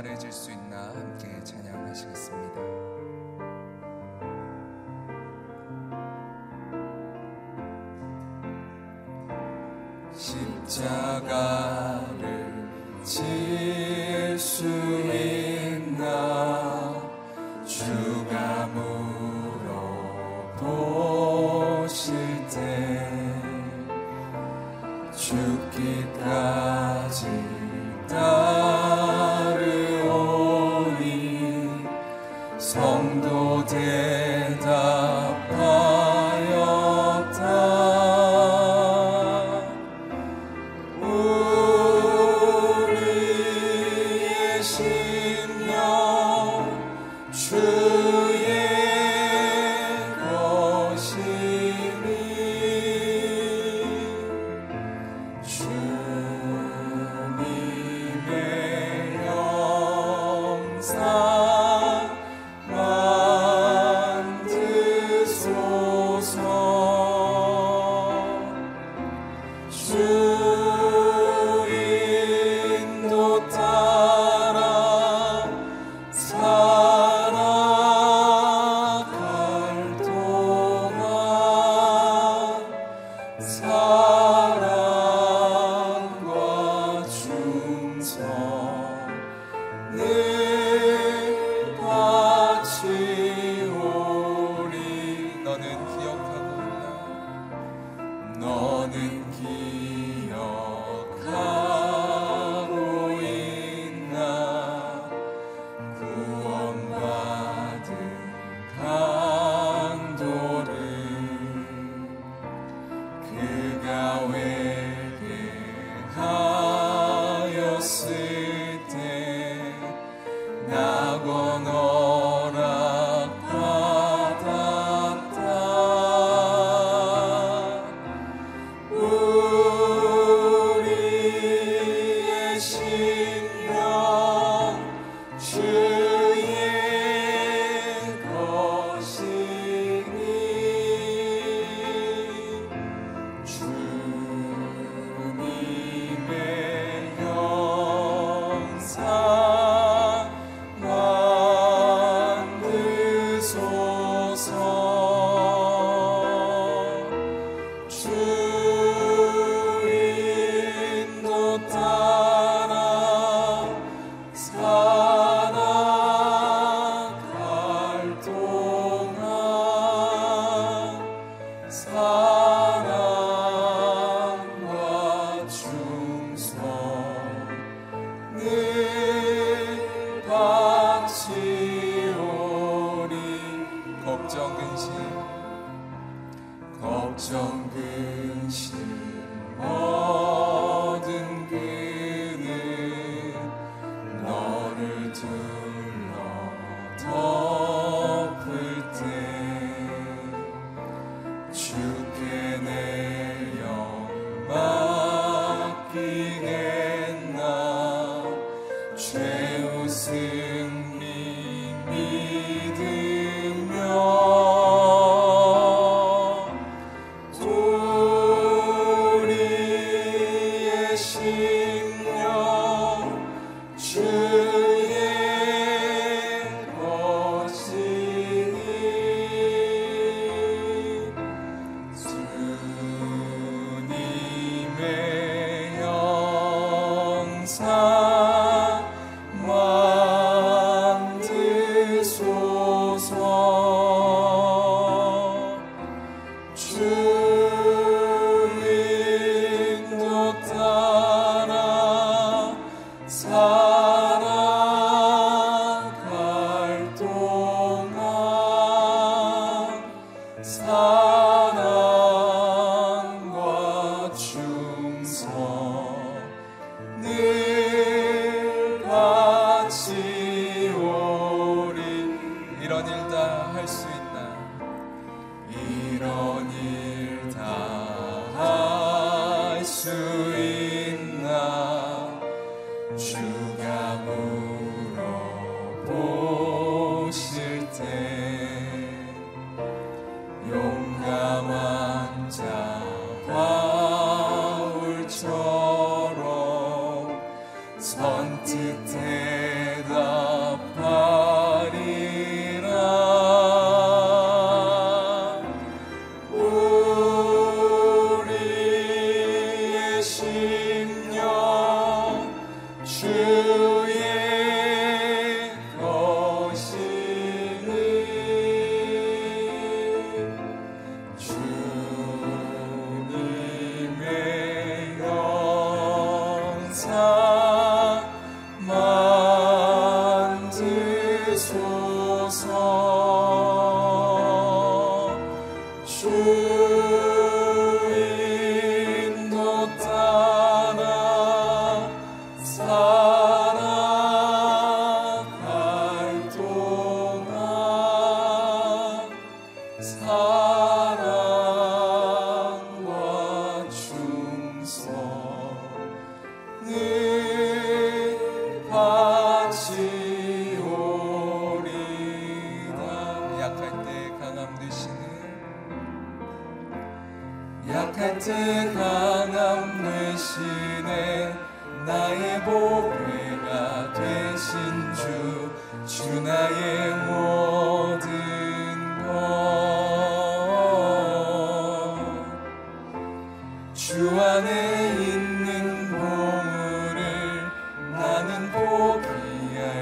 가려질 수 있나 함께 찬양하시겠습니다. 십자가 long. 걱정 근심 없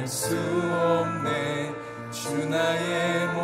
수 없네. 주 나의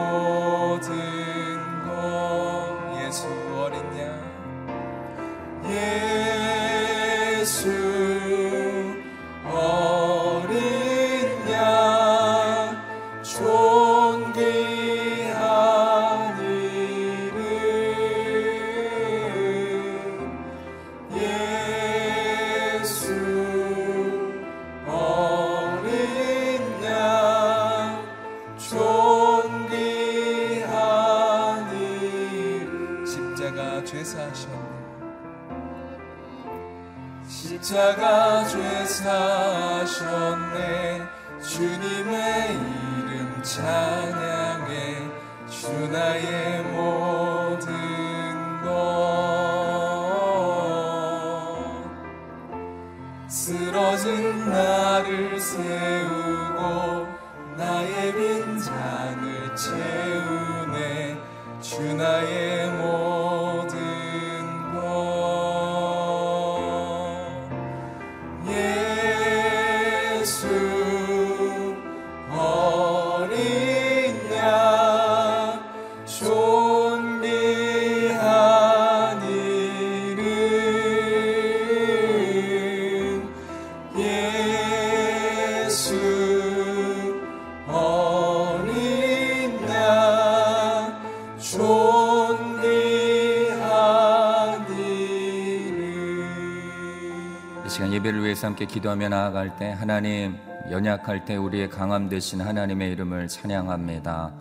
위해서 함께 기도하며 나아갈 때 하나님 연약할 때 우리의 강함 되신 하나님의 이름을 찬양합니다.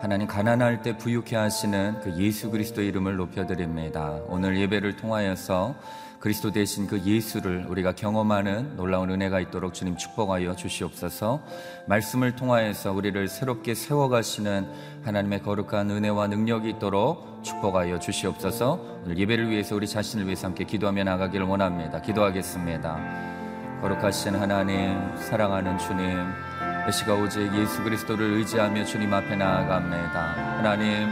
하나님 가난할 때 부유케 하시는 그 예수 그리스도의 이름을 높여드립니다. 오늘 예배를 통하여서 그리스도 대신 그 예수를 우리가 경험하는 놀라운 은혜가 있도록 주님 축복하여 주시옵소서. 말씀을 통하여서 우리를 새롭게 세워가시는 하나님의 거룩한 은혜와 능력이 있도록 축복하여 주시옵소서. 오늘 예배를 위해서 우리 자신을 위해서 함께 기도하며 나가기를 원합니다. 기도하겠습니다. 거룩하신 하나님, 사랑하는 주님, 이 시가 오직 예수 그리스도를 의지하며 주님 앞에 나아갑니다. 하나님,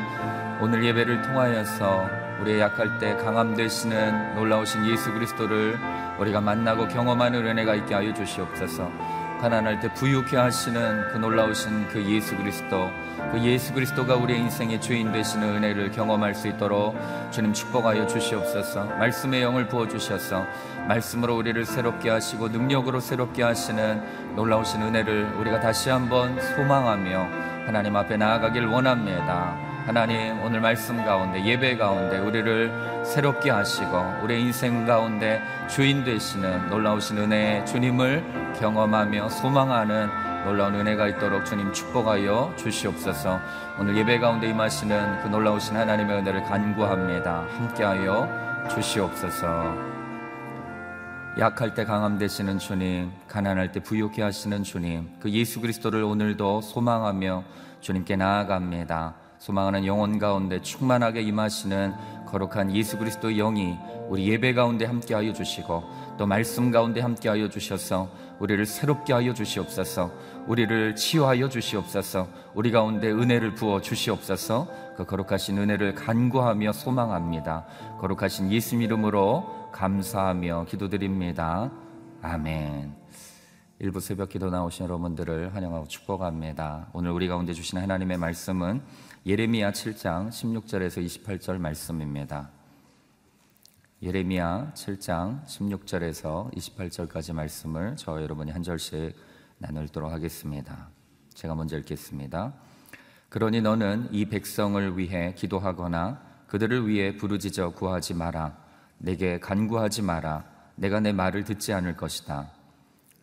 오늘 예배를 통하여서 우리의 약할 때 강함 되시는 놀라우신 예수 그리스도를 우리가 만나고 경험하는 은혜가 있게 하여 주시옵소서. 가난할 때 부유케 하시는 그 놀라우신 그 예수 그리스도, 그 예수 그리스도가 우리의 인생의 주인 되시는 은혜를 경험할 수 있도록 주님 축복하여 주시옵소서. 말씀의 영을 부어 주셔서 말씀으로 우리를 새롭게 하시고 능력으로 새롭게 하시는 놀라우신 은혜를 우리가 다시 한번 소망하며 하나님 앞에 나아가길 원합니다. 하나님 오늘 말씀 가운데 예배 가운데 우리를 새롭게 하시고 우리의 인생 가운데 주인 되시는 놀라우신 은혜의 주님을 경험하며 소망하는 놀라운 은혜가 있도록 주님 축복하여 주시옵소서. 오늘 예배 가운데 임하시는 그 놀라우신 하나님의 은혜를 간구합니다. 함께하여 주시옵소서. 약할 때 강함 되시는 주님, 가난할 때 부유케 하시는 주님, 그 예수 그리스도를 오늘도 소망하며 주님께 나아갑니다. 소망하는 영혼 가운데 충만하게 임하시는 거룩한 예수 그리스도의 영이 우리 예배 가운데 함께하여 주시고 또 말씀 가운데 함께하여 주셔서 우리를 새롭게 하여 주시옵소서 우리를 치유하여 주시옵소서 우리 가운데 은혜를 부어 주시옵소서 그 거룩하신 은혜를 간구하며 소망합니다. 거룩하신 예수 이름으로 감사하며 기도드립니다. 아멘. 일부 새벽 기도 나오신 여러분들을 환영하고 축복합니다. 오늘 우리 가운데 주신 하나님의 말씀은 예레미야 7장 16절에서 28절 말씀입니다. 예레미야 7장 16절에서 28절까지 말씀을 저와 여러분이 한 절씩 나누도록 하겠습니다. 제가 먼저 읽겠습니다. 그러니 너는 이 백성을 위해 기도하거나 그들을 위해 부르짖어 구하지 마라. 내게 간구하지 마라. 내가 내 말을 듣지 않을 것이다.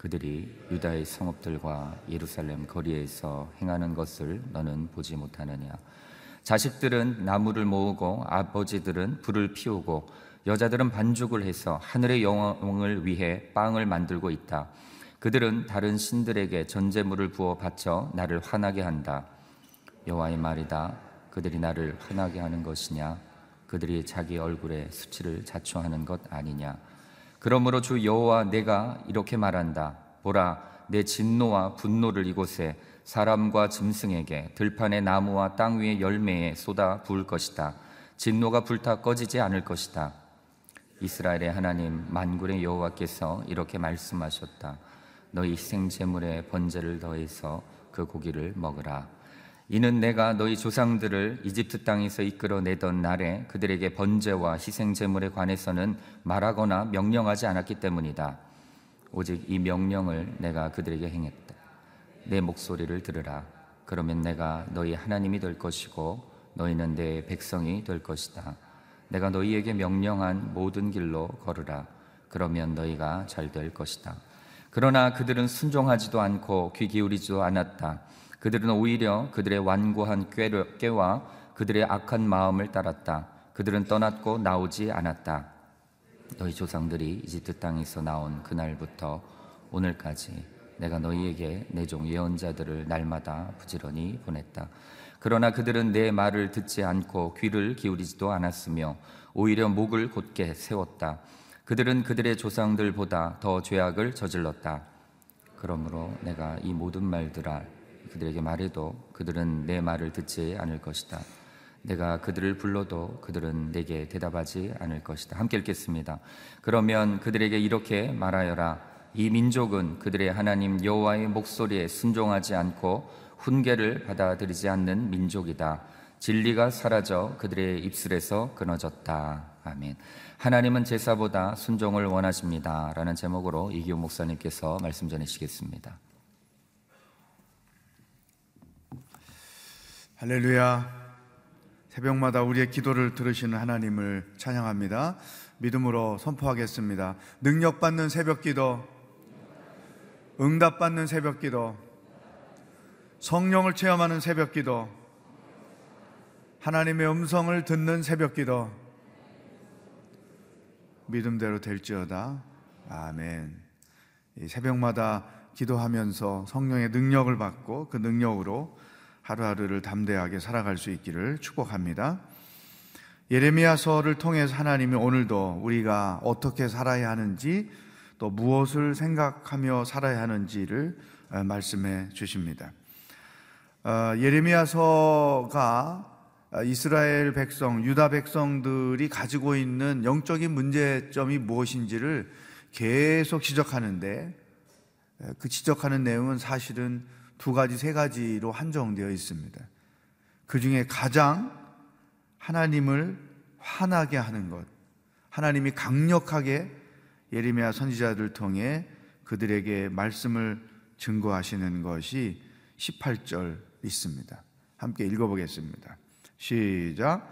그들이 유다의 성읍들과 예루살렘 거리에서 행하는 것을 너는 보지 못하느냐. 자식들은 나무를 모으고 아버지들은 불을 피우고 여자들은 반죽을 해서 하늘의 영광을 위해 빵을 만들고 있다. 그들은 다른 신들에게 전제물을 부어 바쳐 나를 화나게 한다. 여호와의 말이다. 그들이 나를 화나게 하는 것이냐? 그들이 자기 얼굴에 수치를 자초하는 것 아니냐? 그러므로 주 여호와 내가 이렇게 말한다. 보라, 내 진노와 분노를 이곳에 사람과 짐승에게 들판의 나무와 땅 위의 열매에 쏟아 부을 것이다. 진노가 불타 꺼지지 않을 것이다. 이스라엘의 하나님 만군의 여호와께서 이렇게 말씀하셨다. 너희 희생 제물에 번제를 더해서 그 고기를 먹으라. 이는 내가 너희 조상들을 이집트 땅에서 이끌어내던 날에 그들에게 번제와 희생 제물에 관해서는 말하거나 명령하지 않았기 때문이다. 오직 이 명령을 내가 그들에게 행했다. 내 목소리를 들으라. 그러면 내가 너희 하나님이 될 것이고 너희는 내 백성이 될 것이다. 내가 너희에게 명령한 모든 길로 걸으라. 그러면 너희가 잘 될 것이다. 그러나 그들은 순종하지도 않고 귀 기울이지도 않았다. 그들은 오히려 그들의 완고한 꾀와 그들의 악한 마음을 따랐다. 그들은 떠났고 나오지 않았다. 너희 조상들이 이집트 땅에서 나온 그날부터 오늘까지 내가 너희에게 내 종 예언자들을 날마다 부지런히 보냈다. 그러나 그들은 내 말을 듣지 않고 귀를 기울이지도 않았으며 오히려 목을 곧게 세웠다. 그들은 그들의 조상들보다 더 죄악을 저질렀다. 그러므로 내가 이 모든 말들아 그들에게 말해도 그들은 내 말을 듣지 않을 것이다. 내가 그들을 불러도 그들은 내게 대답하지 않을 것이다. 함께 읽겠습니다. 그러면 그들에게 이렇게 말하여라. 이 민족은 그들의 하나님 여호와의 목소리에 순종하지 않고 훈계를 받아들이지 않는 민족이다. 진리가 사라져 그들의 입술에서 끊어졌다. 아멘. 하나님은 제사보다 순종을 원하십니다. 라는 제목으로 이기호 목사님께서 말씀 전해주시겠습니다. 할렐루야. 새벽마다 우리의 기도를 들으시는 하나님을 찬양합니다. 믿음으로 선포하겠습니다. 능력받는 새벽 기도, 응답받는 새벽 기도, 성령을 체험하는 새벽 기도, 하나님의 음성을 듣는 새벽 기도, 믿음대로 될지어다. 아멘. 새벽마다 기도하면서 성령의 능력을 받고 그 능력으로 하루하루를 담대하게 살아갈 수 있기를 축복합니다. 예레미야서를 통해서 하나님이 오늘도 우리가 어떻게 살아야 하는지 또 무엇을 생각하며 살아야 하는지를 어, 말씀해 주십니다. 어, 예레미야서가 이스라엘 백성, 유다 백성들이 가지고 있는 영적인 문제점이 무엇인지를 계속 지적하는데 그 지적하는 내용은 사실은 두 가지, 세 가지로 한정되어 있습니다. 그 중에 가장 하나님을 화나게 하는 것, 하나님이 강력하게 예레미야 선지자들 통해 그들에게 말씀을 증거하시는 것이 18절 있습니다. 함께 읽어보겠습니다. 시작.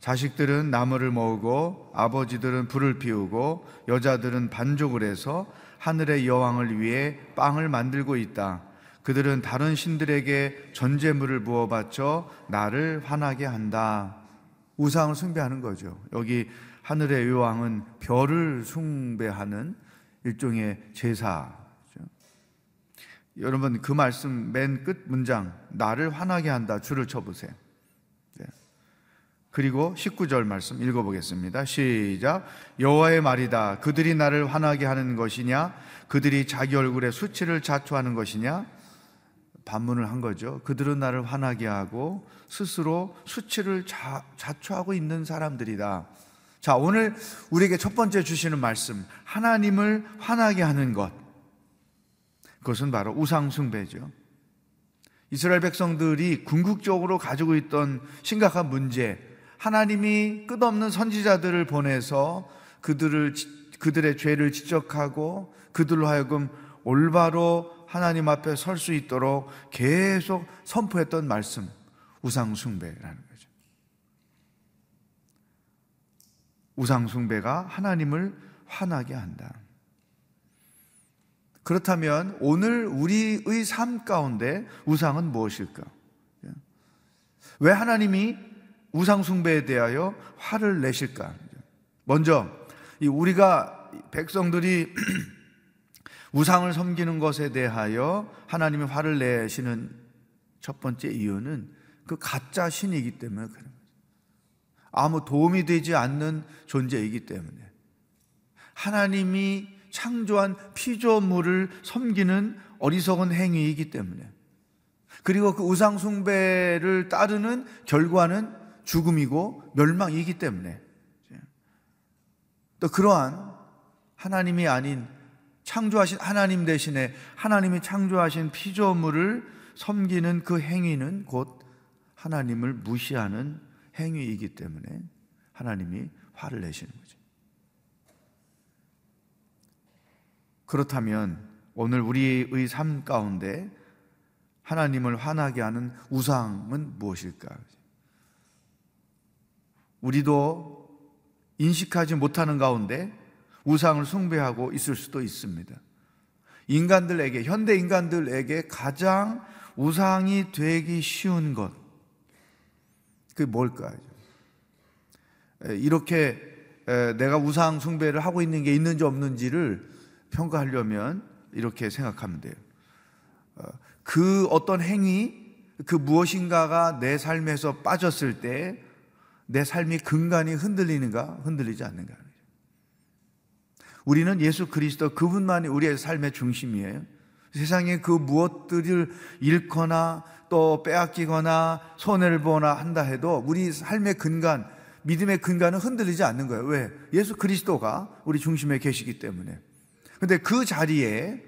자식들은 나무를 모으고 아버지들은 불을 피우고 여자들은 반족을 해서 하늘의 여왕을 위해 빵을 만들고 있다. 그들은 다른 신들에게 전제물을 부어 바쳐 나를 화나게 한다. 우상을 숭배하는 거죠. 여기 하늘의 여왕은 별을 숭배하는 일종의 제사. 여러분 그 말씀 맨 끝 문장 나를 화나게 한다 줄을 쳐보세요. 네. 그리고 19절 말씀 읽어보겠습니다. 시작. 여호와의 말이다. 그들이 나를 화나게 하는 것이냐? 그들이 자기 얼굴에 수치를 자초하는 것이냐? 반문을 한 거죠. 그들은 나를 화나게 하고 스스로 수치를 자, 자초하고 있는 사람들이다. 자, 오늘 우리에게 첫 번째 주시는 말씀. 하나님을 화나게 하는 것. 그것은 바로 우상숭배죠. 이스라엘 백성들이 궁극적으로 가지고 있던 심각한 문제. 하나님이 끝없는 선지자들을 보내서 그들을, 그들의 죄를 지적하고 그들로 하여금 올바로 하나님 앞에 설 수 있도록 계속 선포했던 말씀, 우상숭배라는 거죠. 우상숭배가 하나님을 화나게 한다. 그렇다면 오늘 우리의 삶 가운데 우상은 무엇일까? 왜 하나님이 우상숭배에 대하여 화를 내실까? 먼저, 우리가 백성들이 우상을 섬기는 것에 대하여 하나님이 화를 내시는 첫 번째 이유는 그 가짜 신이기 때문에 그런 거죠. 아무 도움이 되지 않는 존재이기 때문에. 하나님이 창조한 피조물을 섬기는 어리석은 행위이기 때문에. 그리고 그 우상 숭배를 따르는 결과는 죽음이고 멸망이기 때문에. 또 그러한 하나님이 아닌 창조하신 하나님 대신에 하나님이 창조하신 피조물을 섬기는 그 행위는 곧 하나님을 무시하는 행위이기 때문에 하나님이 화를 내시는 거죠. 그렇다면 오늘 우리의 삶 가운데 하나님을 화나게 하는 우상은 무엇일까? 우리도 인식하지 못하는 가운데 우상을 숭배하고 있을 수도 있습니다. 인간들에게, 현대 인간들에게 가장 우상이 되기 쉬운 것, 그게 뭘까요? 이렇게 내가 우상 숭배를 하고 있는 게 있는지 없는지를 평가하려면 이렇게 생각하면 돼요. 어, 그 어떤 행위, 그 무엇인가가 내 삶에서 빠졌을 때 내 삶이 근간이 흔들리는가, 흔들리지 않는가. 우리는 예수 그리스도 그분만이 우리의 삶의 중심이에요. 세상에 그 무엇들을 잃거나 또 빼앗기거나 손해를 보거나 한다 해도 우리 삶의 근간, 믿음의 근간은 흔들리지 않는 거예요. 왜? 예수 그리스도가 우리 중심에 계시기 때문에. 근데 그 자리에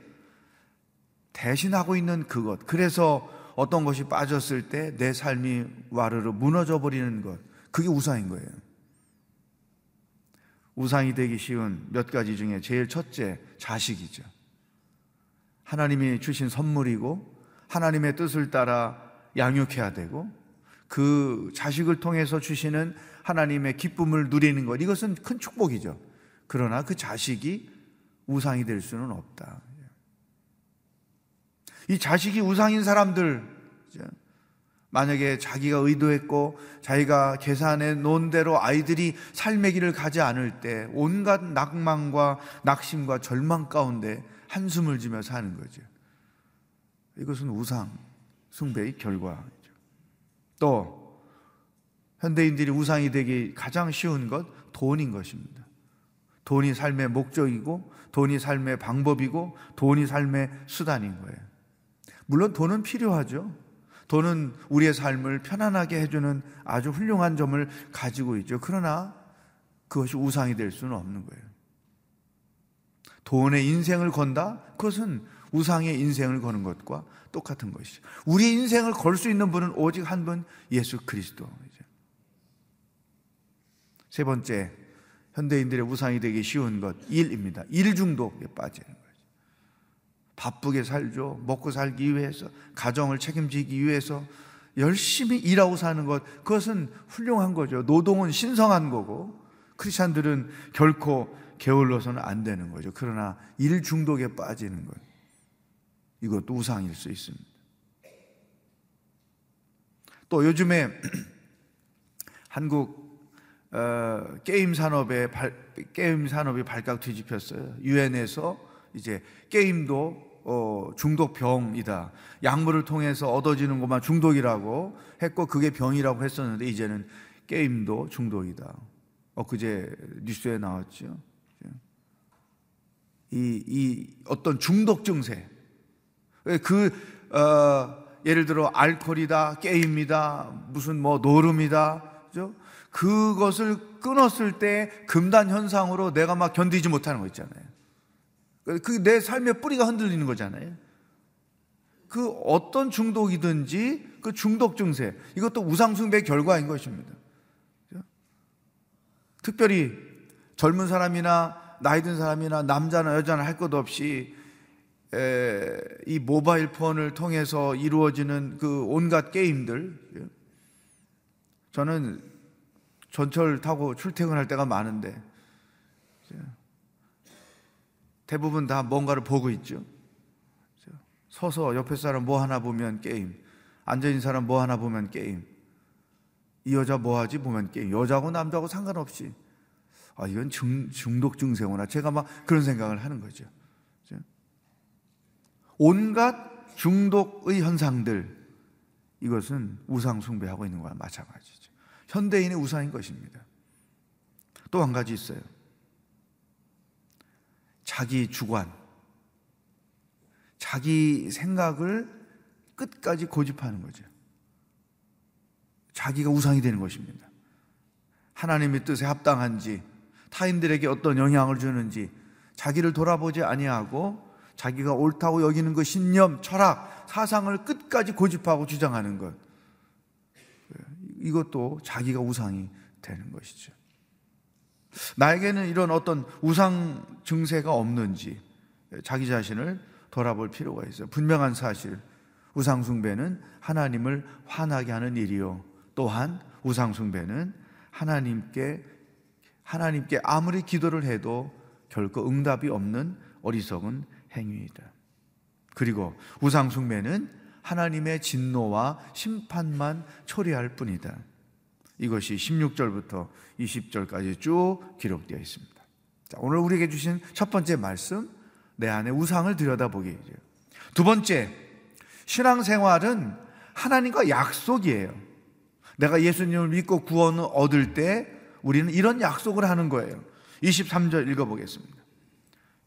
대신하고 있는 그것. 그래서 어떤 것이 빠졌을 때 내 삶이 와르르 무너져 버리는 것. 그게 우상인 거예요. 우상이 되기 쉬운 몇 가지 중에 제일 첫째, 자식이죠. 하나님이 주신 선물이고 하나님의 뜻을 따라 양육해야 되고 그 자식을 통해서 주시는 하나님의 기쁨을 누리는 것 이것은 큰 축복이죠. 그러나 그 자식이 우상이 될 수는 없다. 이 자식이 우상인 사람들 만약에 자기가 의도했고 자기가 계산해 놓은 대로 아이들이 삶의 길을 가지 않을 때 온갖 낭만과 낙심과 절망 가운데 한숨을 지며 사는 거죠. 이것은 우상 숭배의 결과죠. 또 현대인들이 우상이 되기 가장 쉬운 것 돈인 것입니다. 돈이 삶의 목적이고 돈이 삶의 방법이고 돈이 삶의 수단인 거예요. 물론 돈은 필요하죠. 돈은 우리의 삶을 편안하게 해주는 아주 훌륭한 점을 가지고 있죠. 그러나 그것이 우상이 될 수는 없는 거예요. 돈의 인생을 건다? 그것은 우상의 인생을 거는 것과 똑같은 것이죠. 우리의 인생을 걸 수 있는 분은 오직 한 분, 예수 그리스도이죠. 세 번째, 현대인들의 우상이 되기 쉬운 것, 일입니다. 일 중독에 빠지는 거예요. 바쁘게 살죠. 먹고 살기 위해서, 가정을 책임지기 위해서 열심히 일하고 사는 것, 그것은 훌륭한 거죠. 노동은 신성한 거고, 크리스찬들은 결코 게을러서는 안 되는 거죠. 그러나 일 중독에 빠지는 것, 이것도 우상일 수 있습니다. 또 요즘에 한국 어, 게임 산업에 발, 게임 산업이 발칵 뒤집혔어요. 유엔에서 이제 게임도 어, 중독병이다. 약물을 통해서 얻어지는 것만 중독이라고 했고 그게 병이라고 했었는데 이제는 게임도 중독이다. 엊그제 뉴스에 나왔죠. 이, 이 어떤 중독 증세. 그, 어, 예를 들어 알코올이다, 게임이다, 무슨 뭐 노름이다. 그죠? 그것을 끊었을 때 금단 현상으로 내가 막 견디지 못하는 거 있잖아요. 그 내 삶의 뿌리가 흔들리는 거잖아요. 그 어떤 중독이든지 그 중독 증세, 이것도 우상숭배의 결과인 것입니다. 특별히 젊은 사람이나 나이 든 사람이나 남자나 여자나 할 것 없이 이 모바일 폰을 통해서 이루어지는 그 온갖 게임들 저는 전철 타고 출퇴근할 때가 많은데 대부분 다 뭔가를 보고 있죠. 서서 옆에 사람 뭐 하나 보면 게임, 앉아있는 사람 뭐 하나 보면 게임, 이 여자 뭐 하지 보면 게임, 여자고 남자고 상관없이 아 이건 중, 중독 증세구나. 제가 막 그런 생각을 하는 거죠. 온갖 중독의 현상들 이것은 우상 숭배하고 있는 거와 마찬가지죠. 현대인의 우상인 것입니다. 또 한 가지 있어요. 자기 주관, 자기 생각을 끝까지 고집하는 거죠. 자기가 우상이 되는 것입니다. 하나님의 뜻에 합당한지, 타인들에게 어떤 영향을 주는지, 자기를 돌아보지 아니하고 자기가 옳다고 여기는 그 신념, 철학, 사상을 끝까지 고집하고 주장하는 것. 이것도 자기가 우상이 되는 것이죠. 나에게는 이런 어떤 우상 증세가 없는지 자기 자신을 돌아볼 필요가 있어요. 분명한 사실. 우상숭배는 하나님을 화나게 하는 일이요. 또한 우상숭배는 하나님께 하나님께 아무리 기도를 해도 결코 응답이 없는 어리석은 행위이다. 그리고 우상숭배는 하나님의 진노와 심판만 초래할 뿐이다. 이것이 16절부터 20절까지 쭉 기록되어 있습니다. 자, 오늘 우리에게 주신 첫 번째 말씀, 내 안에 우상을 들여다보기죠. 두 번째, 신앙생활은 하나님과 약속이에요. 내가 예수님을 믿고 구원을 얻을 때 우리는 이런 약속을 하는 거예요. 23절 읽어보겠습니다.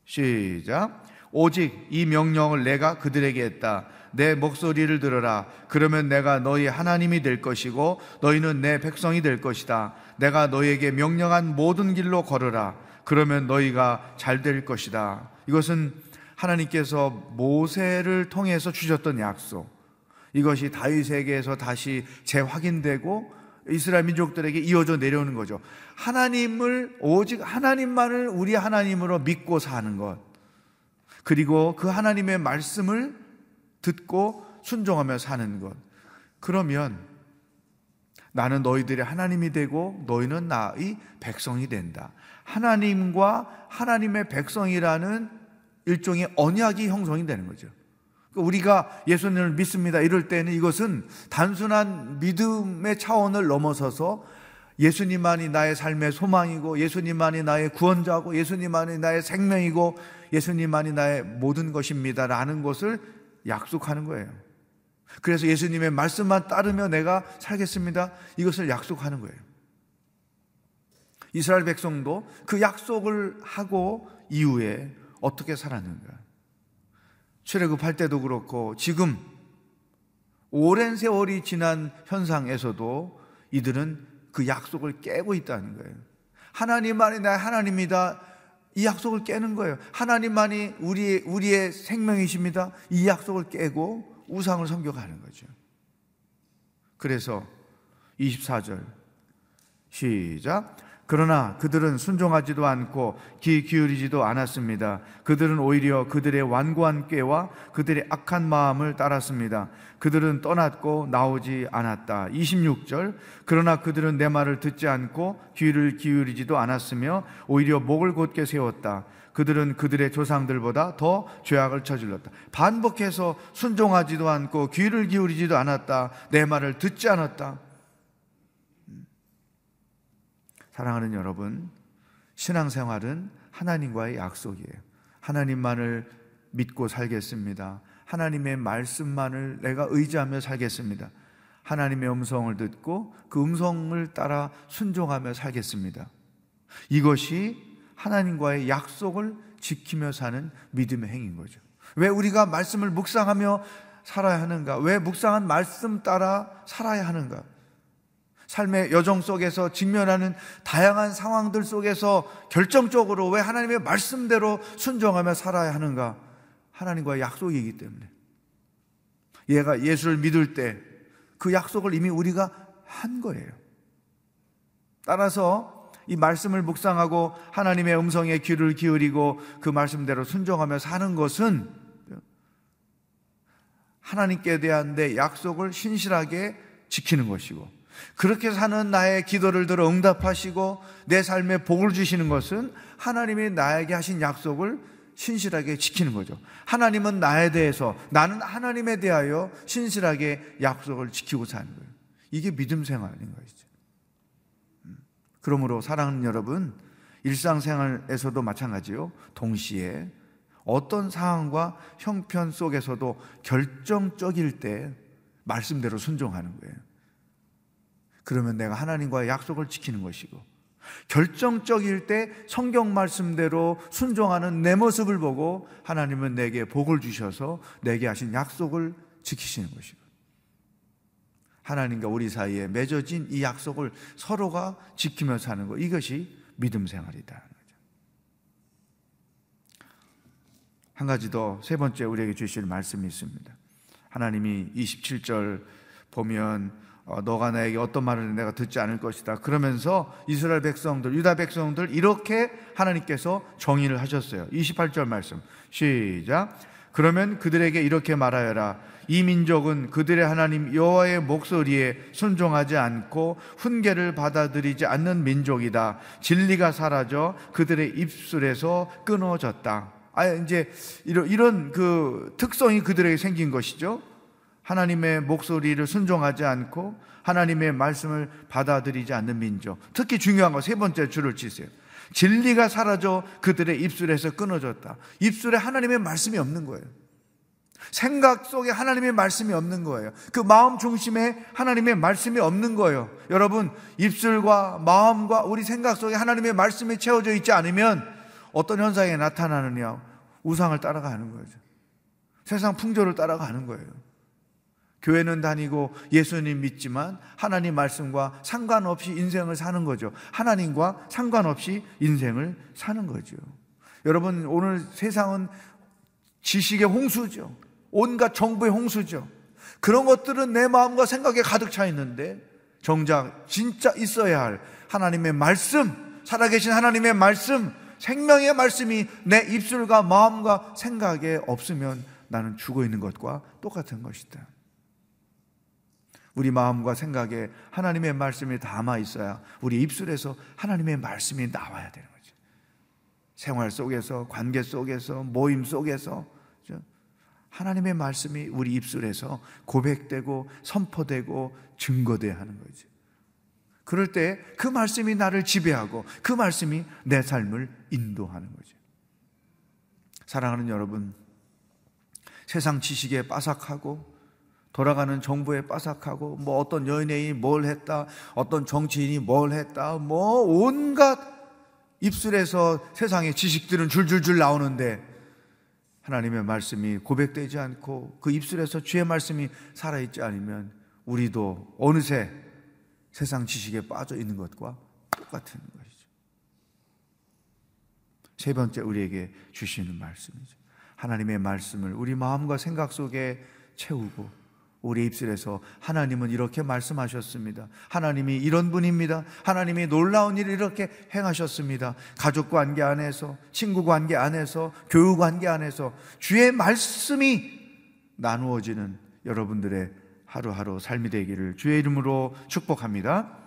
시작. 오직 이 명령을 내가 그들에게 했다. 내 목소리를 들어라. 그러면 내가 너희 하나님이 될 것이고 너희는 내 백성이 될 것이다. 내가 너희에게 명령한 모든 길로 걸으라. 그러면 너희가 잘 될 것이다. 이것은 하나님께서 모세를 통해서 주셨던 약속. 이것이 다윗에게서 다시 재확인되고 이스라엘 민족들에게 이어져 내려오는 거죠. 하나님을 오직 하나님만을 우리 하나님으로 믿고 사는 것. 그리고 그 하나님의 말씀을 듣고 순종하며 사는 것. 그러면 나는 너희들의 하나님이 되고 너희는 나의 백성이 된다. 하나님과 하나님의 백성이라는 일종의 언약이 형성이 되는 거죠. 그러니까 우리가 예수님을 믿습니다. 이럴 때는 이것은 단순한 믿음의 차원을 넘어서서 예수님만이 나의 삶의 소망이고 예수님만이 나의 구원자고 예수님만이 나의 생명이고 예수님만이 나의 모든 것입니다. 라는 것을 약속하는 거예요. 그래서 예수님의 말씀만 따르며 내가 살겠습니다. 이것을 약속하는 거예요. 이스라엘 백성도 그 약속을 하고 이후에 어떻게 살았는가? 출애굽할 때도 그렇고 지금 오랜 세월이 지난 현상에서도 이들은 그 약속을 깨고 있다는 거예요. 하나님만이 나의 하나님이다. 이 약속을 깨는 거예요. 하나님만이 우리, 우리의 생명이십니다. 이 약속을 깨고 우상을 섬겨가는 거죠. 그래서 24절 시작. 그러나 그들은 순종하지도 않고 귀 기울이지도 않았습니다. 그들은 오히려 그들의 완고한 꾀와 그들의 악한 마음을 따랐습니다. 그들은 떠났고 나오지 않았다. 26절. 그러나 그들은 내 말을 듣지 않고 귀를 기울이지도 않았으며 오히려 목을 곧게 세웠다. 그들은 그들의 조상들보다 더 죄악을 저질렀다. 반복해서 순종하지도 않고 귀를 기울이지도 않았다. 내 말을 듣지 않았다. 사랑하는 여러분, 신앙생활은 하나님과의 약속이에요. 하나님만을 믿고 살겠습니다. 하나님의 말씀만을 내가 의지하며 살겠습니다. 하나님의 음성을 듣고 그 음성을 따라 순종하며 살겠습니다. 이것이 하나님과의 약속을 지키며 사는 믿음의 행인 거죠. 왜 우리가 말씀을 묵상하며 살아야 하는가? 왜 묵상한 말씀 따라 살아야 하는가? 삶의 여정 속에서 직면하는 다양한 상황들 속에서 결정적으로 왜 하나님의 말씀대로 순종하며 살아야 하는가? 하나님과의 약속이기 때문에. 얘가 예수를 믿을 때 그 약속을 이미 우리가 한 거예요. 따라서 이 말씀을 묵상하고 하나님의 음성에 귀를 기울이고 그 말씀대로 순종하며 사는 것은 하나님께 대한 내 약속을 신실하게 지키는 것이고 그렇게 사는 나의 기도를 들어 응답하시고 내 삶에 복을 주시는 것은 하나님이 나에게 하신 약속을 신실하게 지키는 거죠. 하나님은 나에 대해서 나는 하나님에 대하여 신실하게 약속을 지키고 사는 거예요. 이게 믿음 생활인 것이죠. 음. 그러므로 사랑하는 여러분, 일상생활에서도 마찬가지요. 동시에 어떤 상황과 형편 속에서도 결정적일 때 말씀대로 순종하는 거예요. 그러면 내가 하나님과의 약속을 지키는 것이고 결정적일 때 성경 말씀대로 순종하는 내 모습을 보고 하나님은 내게 복을 주셔서 내게 하신 약속을 지키시는 것이고 하나님과 우리 사이에 맺어진 이 약속을 서로가 지키며 사는 것 이것이 믿음 생활이다. 한 가지 더 세 번째 우리에게 주실 말씀이 있습니다. 하나님이 27절 보면 어, 너가 나에게 어떤 말을 내가 듣지 않을 것이다. 그러면서 이스라엘 백성들, 유다 백성들 이렇게 하나님께서 정의를 하셨어요. 28절 말씀. 시작. 그러면 그들에게 이렇게 말하여라. 이 민족은 그들의 하나님 여호와의 목소리에 순종하지 않고 훈계를 받아들이지 않는 민족이다. 진리가 사라져 그들의 입술에서 끊어졌다. 아 이제 이런 이런 그 특성이 그들에게 생긴 것이죠. 하나님의 목소리를 순종하지 않고 하나님의 말씀을 받아들이지 않는 민족. 특히 중요한 거 세 번째 줄을 치세요. 진리가 사라져 그들의 입술에서 끊어졌다. 입술에 하나님의 말씀이 없는 거예요. 생각 속에 하나님의 말씀이 없는 거예요. 그 마음 중심에 하나님의 말씀이 없는 거예요. 여러분, 입술과 마음과 우리 생각 속에 하나님의 말씀이 채워져 있지 않으면 어떤 현상이 나타나느냐? 우상을 따라가는 거죠. 세상 풍조를 따라가는 거예요. 교회는 다니고 예수님 믿지만 하나님 말씀과 상관없이 인생을 사는 거죠. 하나님과 상관없이 인생을 사는 거죠. 여러분, 오늘 세상은 지식의 홍수죠. 온갖 정보의 홍수죠. 그런 것들은 내 마음과 생각에 가득 차 있는데 정작 진짜 있어야 할 하나님의 말씀, 살아계신 하나님의 말씀, 생명의 말씀이 내 입술과 마음과 생각에 없으면 나는 죽어 있는 것과 똑같은 것이다. 우리 마음과 생각에 하나님의 말씀이 담아 있어야 우리 입술에서 하나님의 말씀이 나와야 되는 거죠. 생활 속에서, 관계 속에서, 모임 속에서 하나님의 말씀이 우리 입술에서 고백되고 선포되고 증거돼야 하는 거죠. 그럴 때 그 말씀이 나를 지배하고 그 말씀이 내 삶을 인도하는 거죠. 사랑하는 여러분, 세상 지식에 빠삭하고 돌아가는 정부에 빠삭하고 뭐 어떤 연예인이 뭘 했다, 어떤 정치인이 뭘 했다, 뭐 온갖 입술에서 세상의 지식들은 줄줄줄 나오는데 하나님의 말씀이 고백되지 않고 그 입술에서 주의 말씀이 살아있지 않으면 우리도 어느새 세상 지식에 빠져 있는 것과 똑같은 것이죠. 세 번째 우리에게 주시는 말씀이죠. 하나님의 말씀을 우리 마음과 생각 속에 채우고 우리 입술에서 하나님은 이렇게 말씀하셨습니다. 하나님이 이런 분입니다. 하나님이 놀라운 일을 이렇게 행하셨습니다. 가족 관계 안에서, 친구 관계 안에서, 교육 관계 안에서 주의 말씀이 나누어지는 여러분들의 하루하루 삶이 되기를 주의 이름으로 축복합니다.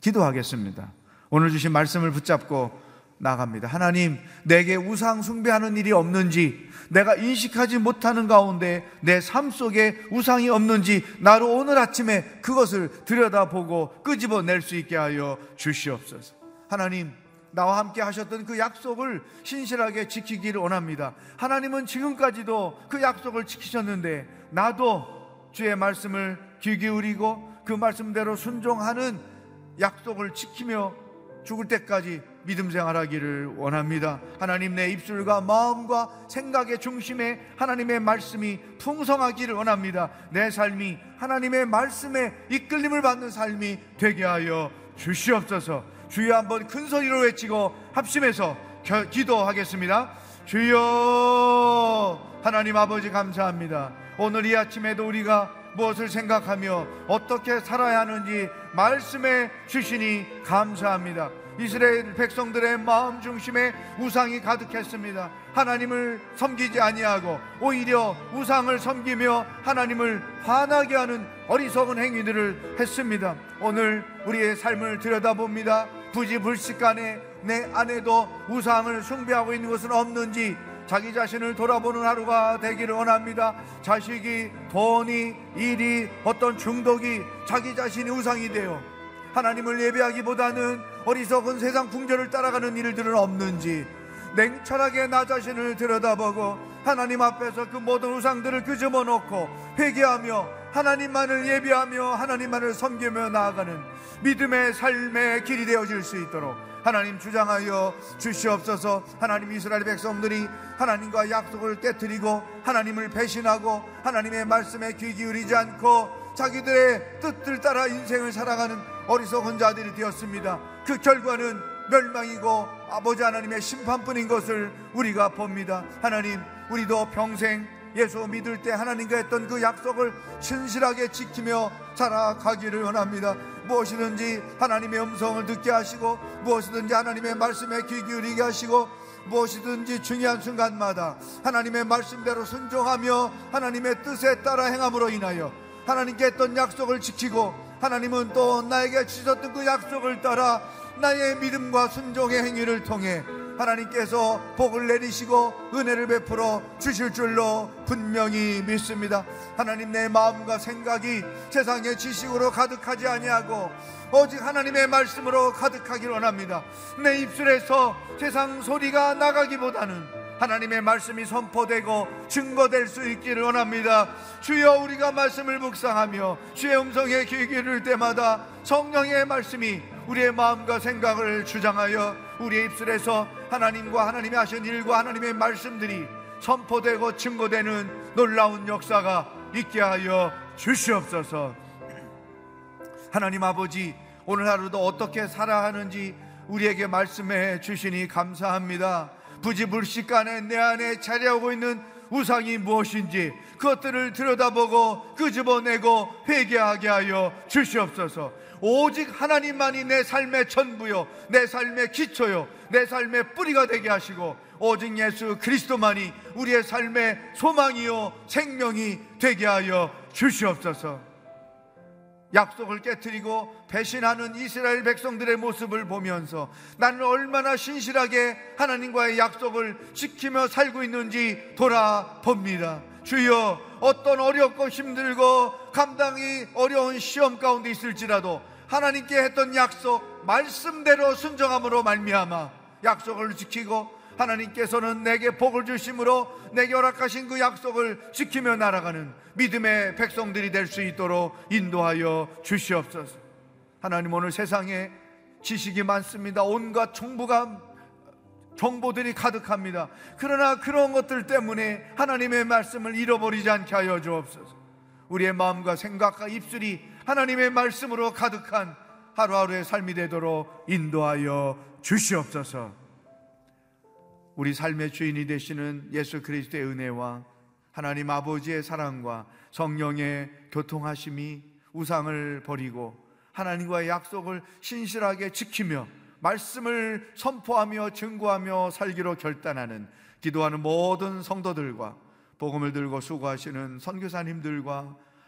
기도하겠습니다. 오늘 주신 말씀을 붙잡고 나갑니다. 하나님, 내게 우상 숭배하는 일이 없는지, 내가 인식하지 못하는 가운데 내 삶 속에 우상이 없는지, 나로 오늘 아침에 그것을 들여다보고 끄집어낼 수 있게 하여 주시옵소서. 하나님, 나와 함께 하셨던 그 약속을 신실하게 지키기를 원합니다. 하나님은 지금까지도 그 약속을 지키셨는데, 나도 주의 말씀을 귀 기울이고 그 말씀대로 순종하는 약속을 지키며 죽을 때까지 믿음 생활하기를 원합니다. 하나님 내 입술과 마음과 생각의 중심에 하나님의 말씀이 풍성하기를 원합니다. 내 삶이 하나님의 말씀에 이끌림을 받는 삶이 되게 하여 주시옵소서. 주여 한번 큰 소리로 외치고 합심해서 겨, 기도하겠습니다. 주여 하나님 아버지 감사합니다. 오늘 이 아침에도 우리가 무엇을 생각하며 어떻게 살아야 하는지 말씀해 주시니 감사합니다. 이스라엘 백성들의 마음 중심에 우상이 가득했습니다. 하나님을 섬기지 아니하고 오히려 우상을 섬기며 하나님을 화나게 하는 어리석은 행위들을 했습니다. 오늘 우리의 삶을 들여다봅니다. 부지불식간에 내 안에도 우상을 숭배하고 있는 것은 없는지 자기 자신을 돌아보는 하루가 되기를 원합니다. 자식이, 돈이, 일이, 어떤 중독이 자기 자신이 우상이 되어 하나님을 예배하기보다는 어리석은 세상 풍조를 따라가는 일들은 없는지 냉철하게 나 자신을 들여다보고 하나님 앞에서 그 모든 우상들을 끄집어 놓고 회개하며 하나님만을 예비하며 하나님만을 섬기며 나아가는 믿음의 삶의 길이 되어질 수 있도록 하나님 주장하여 주시옵소서. 하나님 이스라엘 백성들이 하나님과 약속을 깨뜨리고 하나님을 배신하고 하나님의 말씀에 귀 기울이지 않고 자기들의 뜻을 따라 인생을 살아가는 어리석은 자들이 되었습니다 그 결과는 멸망이고 아버지 하나님의 심판뿐인 것을 우리가 봅니다 하나님 우리도 평생 예수 믿을 때 하나님과 했던 그 약속을 신실하게 지키며 살아가기를 원합니다. 무엇이든지 하나님의 음성을 듣게 하시고 무엇이든지 하나님의 말씀에 귀 기울이게 하시고 무엇이든지 중요한 순간마다 하나님의 말씀대로 순종하며 하나님의 뜻에 따라 행함으로 인하여 하나님께 했던 약속을 지키고 하나님은 또 나에게 주셨던 그 약속을 따라 나의 믿음과 순종의 행위를 통해 하나님께서 복을 내리시고 은혜를 베풀어 주실 줄로 분명히 믿습니다. 하나님 내 마음과 생각이 세상의 지식으로 가득하지 아니하고 오직 하나님의 말씀으로 가득하기를 원합니다. 내 입술에서 세상 소리가 나가기보다는 하나님의 말씀이 선포되고 증거될 수 있기를 원합니다. 주여 우리가 말씀을 묵상하며 주의 음성에 귀 기울일 때마다 성령의 말씀이 우리의 마음과 생각을 주장하여 우리의 입술에서 하나님과 하나님이 하신 일과 하나님의 말씀들이 선포되고 증거되는 놀라운 역사가 있게 하여 주시옵소서. 하나님 아버지, 오늘 하루도 어떻게 살아야 하는지 우리에게 말씀해 주시니 감사합니다. 부지불식간에 내 안에 자리하고 있는 우상이 무엇인지 그것들을 들여다보고 끄집어내고 회개하게 하여 주시옵소서. 오직 하나님만이 내 삶의 전부요, 내 삶의 기초요, 내 삶의 뿌리가 되게 하시고 오직 예수 그리스도만이 우리의 삶의 소망이요 생명이 되게 하여 주시옵소서. 약속을 깨뜨리고 배신하는 이스라엘 백성들의 모습을 보면서 나는 얼마나 신실하게 하나님과의 약속을 지키며 살고 있는지 돌아봅니다. 주여 어떤 어렵고 힘들고 감당이 어려운 시험 가운데 있을지라도 하나님께 했던 약속 말씀대로 순정함으로 말미암아 약속을 지키고 하나님께서는 내게 복을 주심으로 내게 허락하신 그 약속을 지키며 날아가는 믿음의 백성들이 될 수 있도록 인도하여 주시옵소서. 하나님 오늘 세상에 지식이 많습니다. 온갖 정보가 정보들이 가득합니다. 그러나 그런 것들 때문에 하나님의 말씀을 잃어버리지 않게 하여 주옵소서. 우리의 마음과 생각과 입술이 하나님의 말씀으로 가득한 하루하루의 삶이 되도록 인도하여 주시옵소서. 우리 삶의 주인이 되시는 예수 그리스도의 은혜와 하나님 아버지의 사랑과 성령의 교통하심이 우상을 버리고 하나님과의 약속을 신실하게 지키며 말씀을 선포하며 증거하며 살기로 결단하는 기도하는 모든 성도들과 복음을 들고 수고하시는 선교사님들과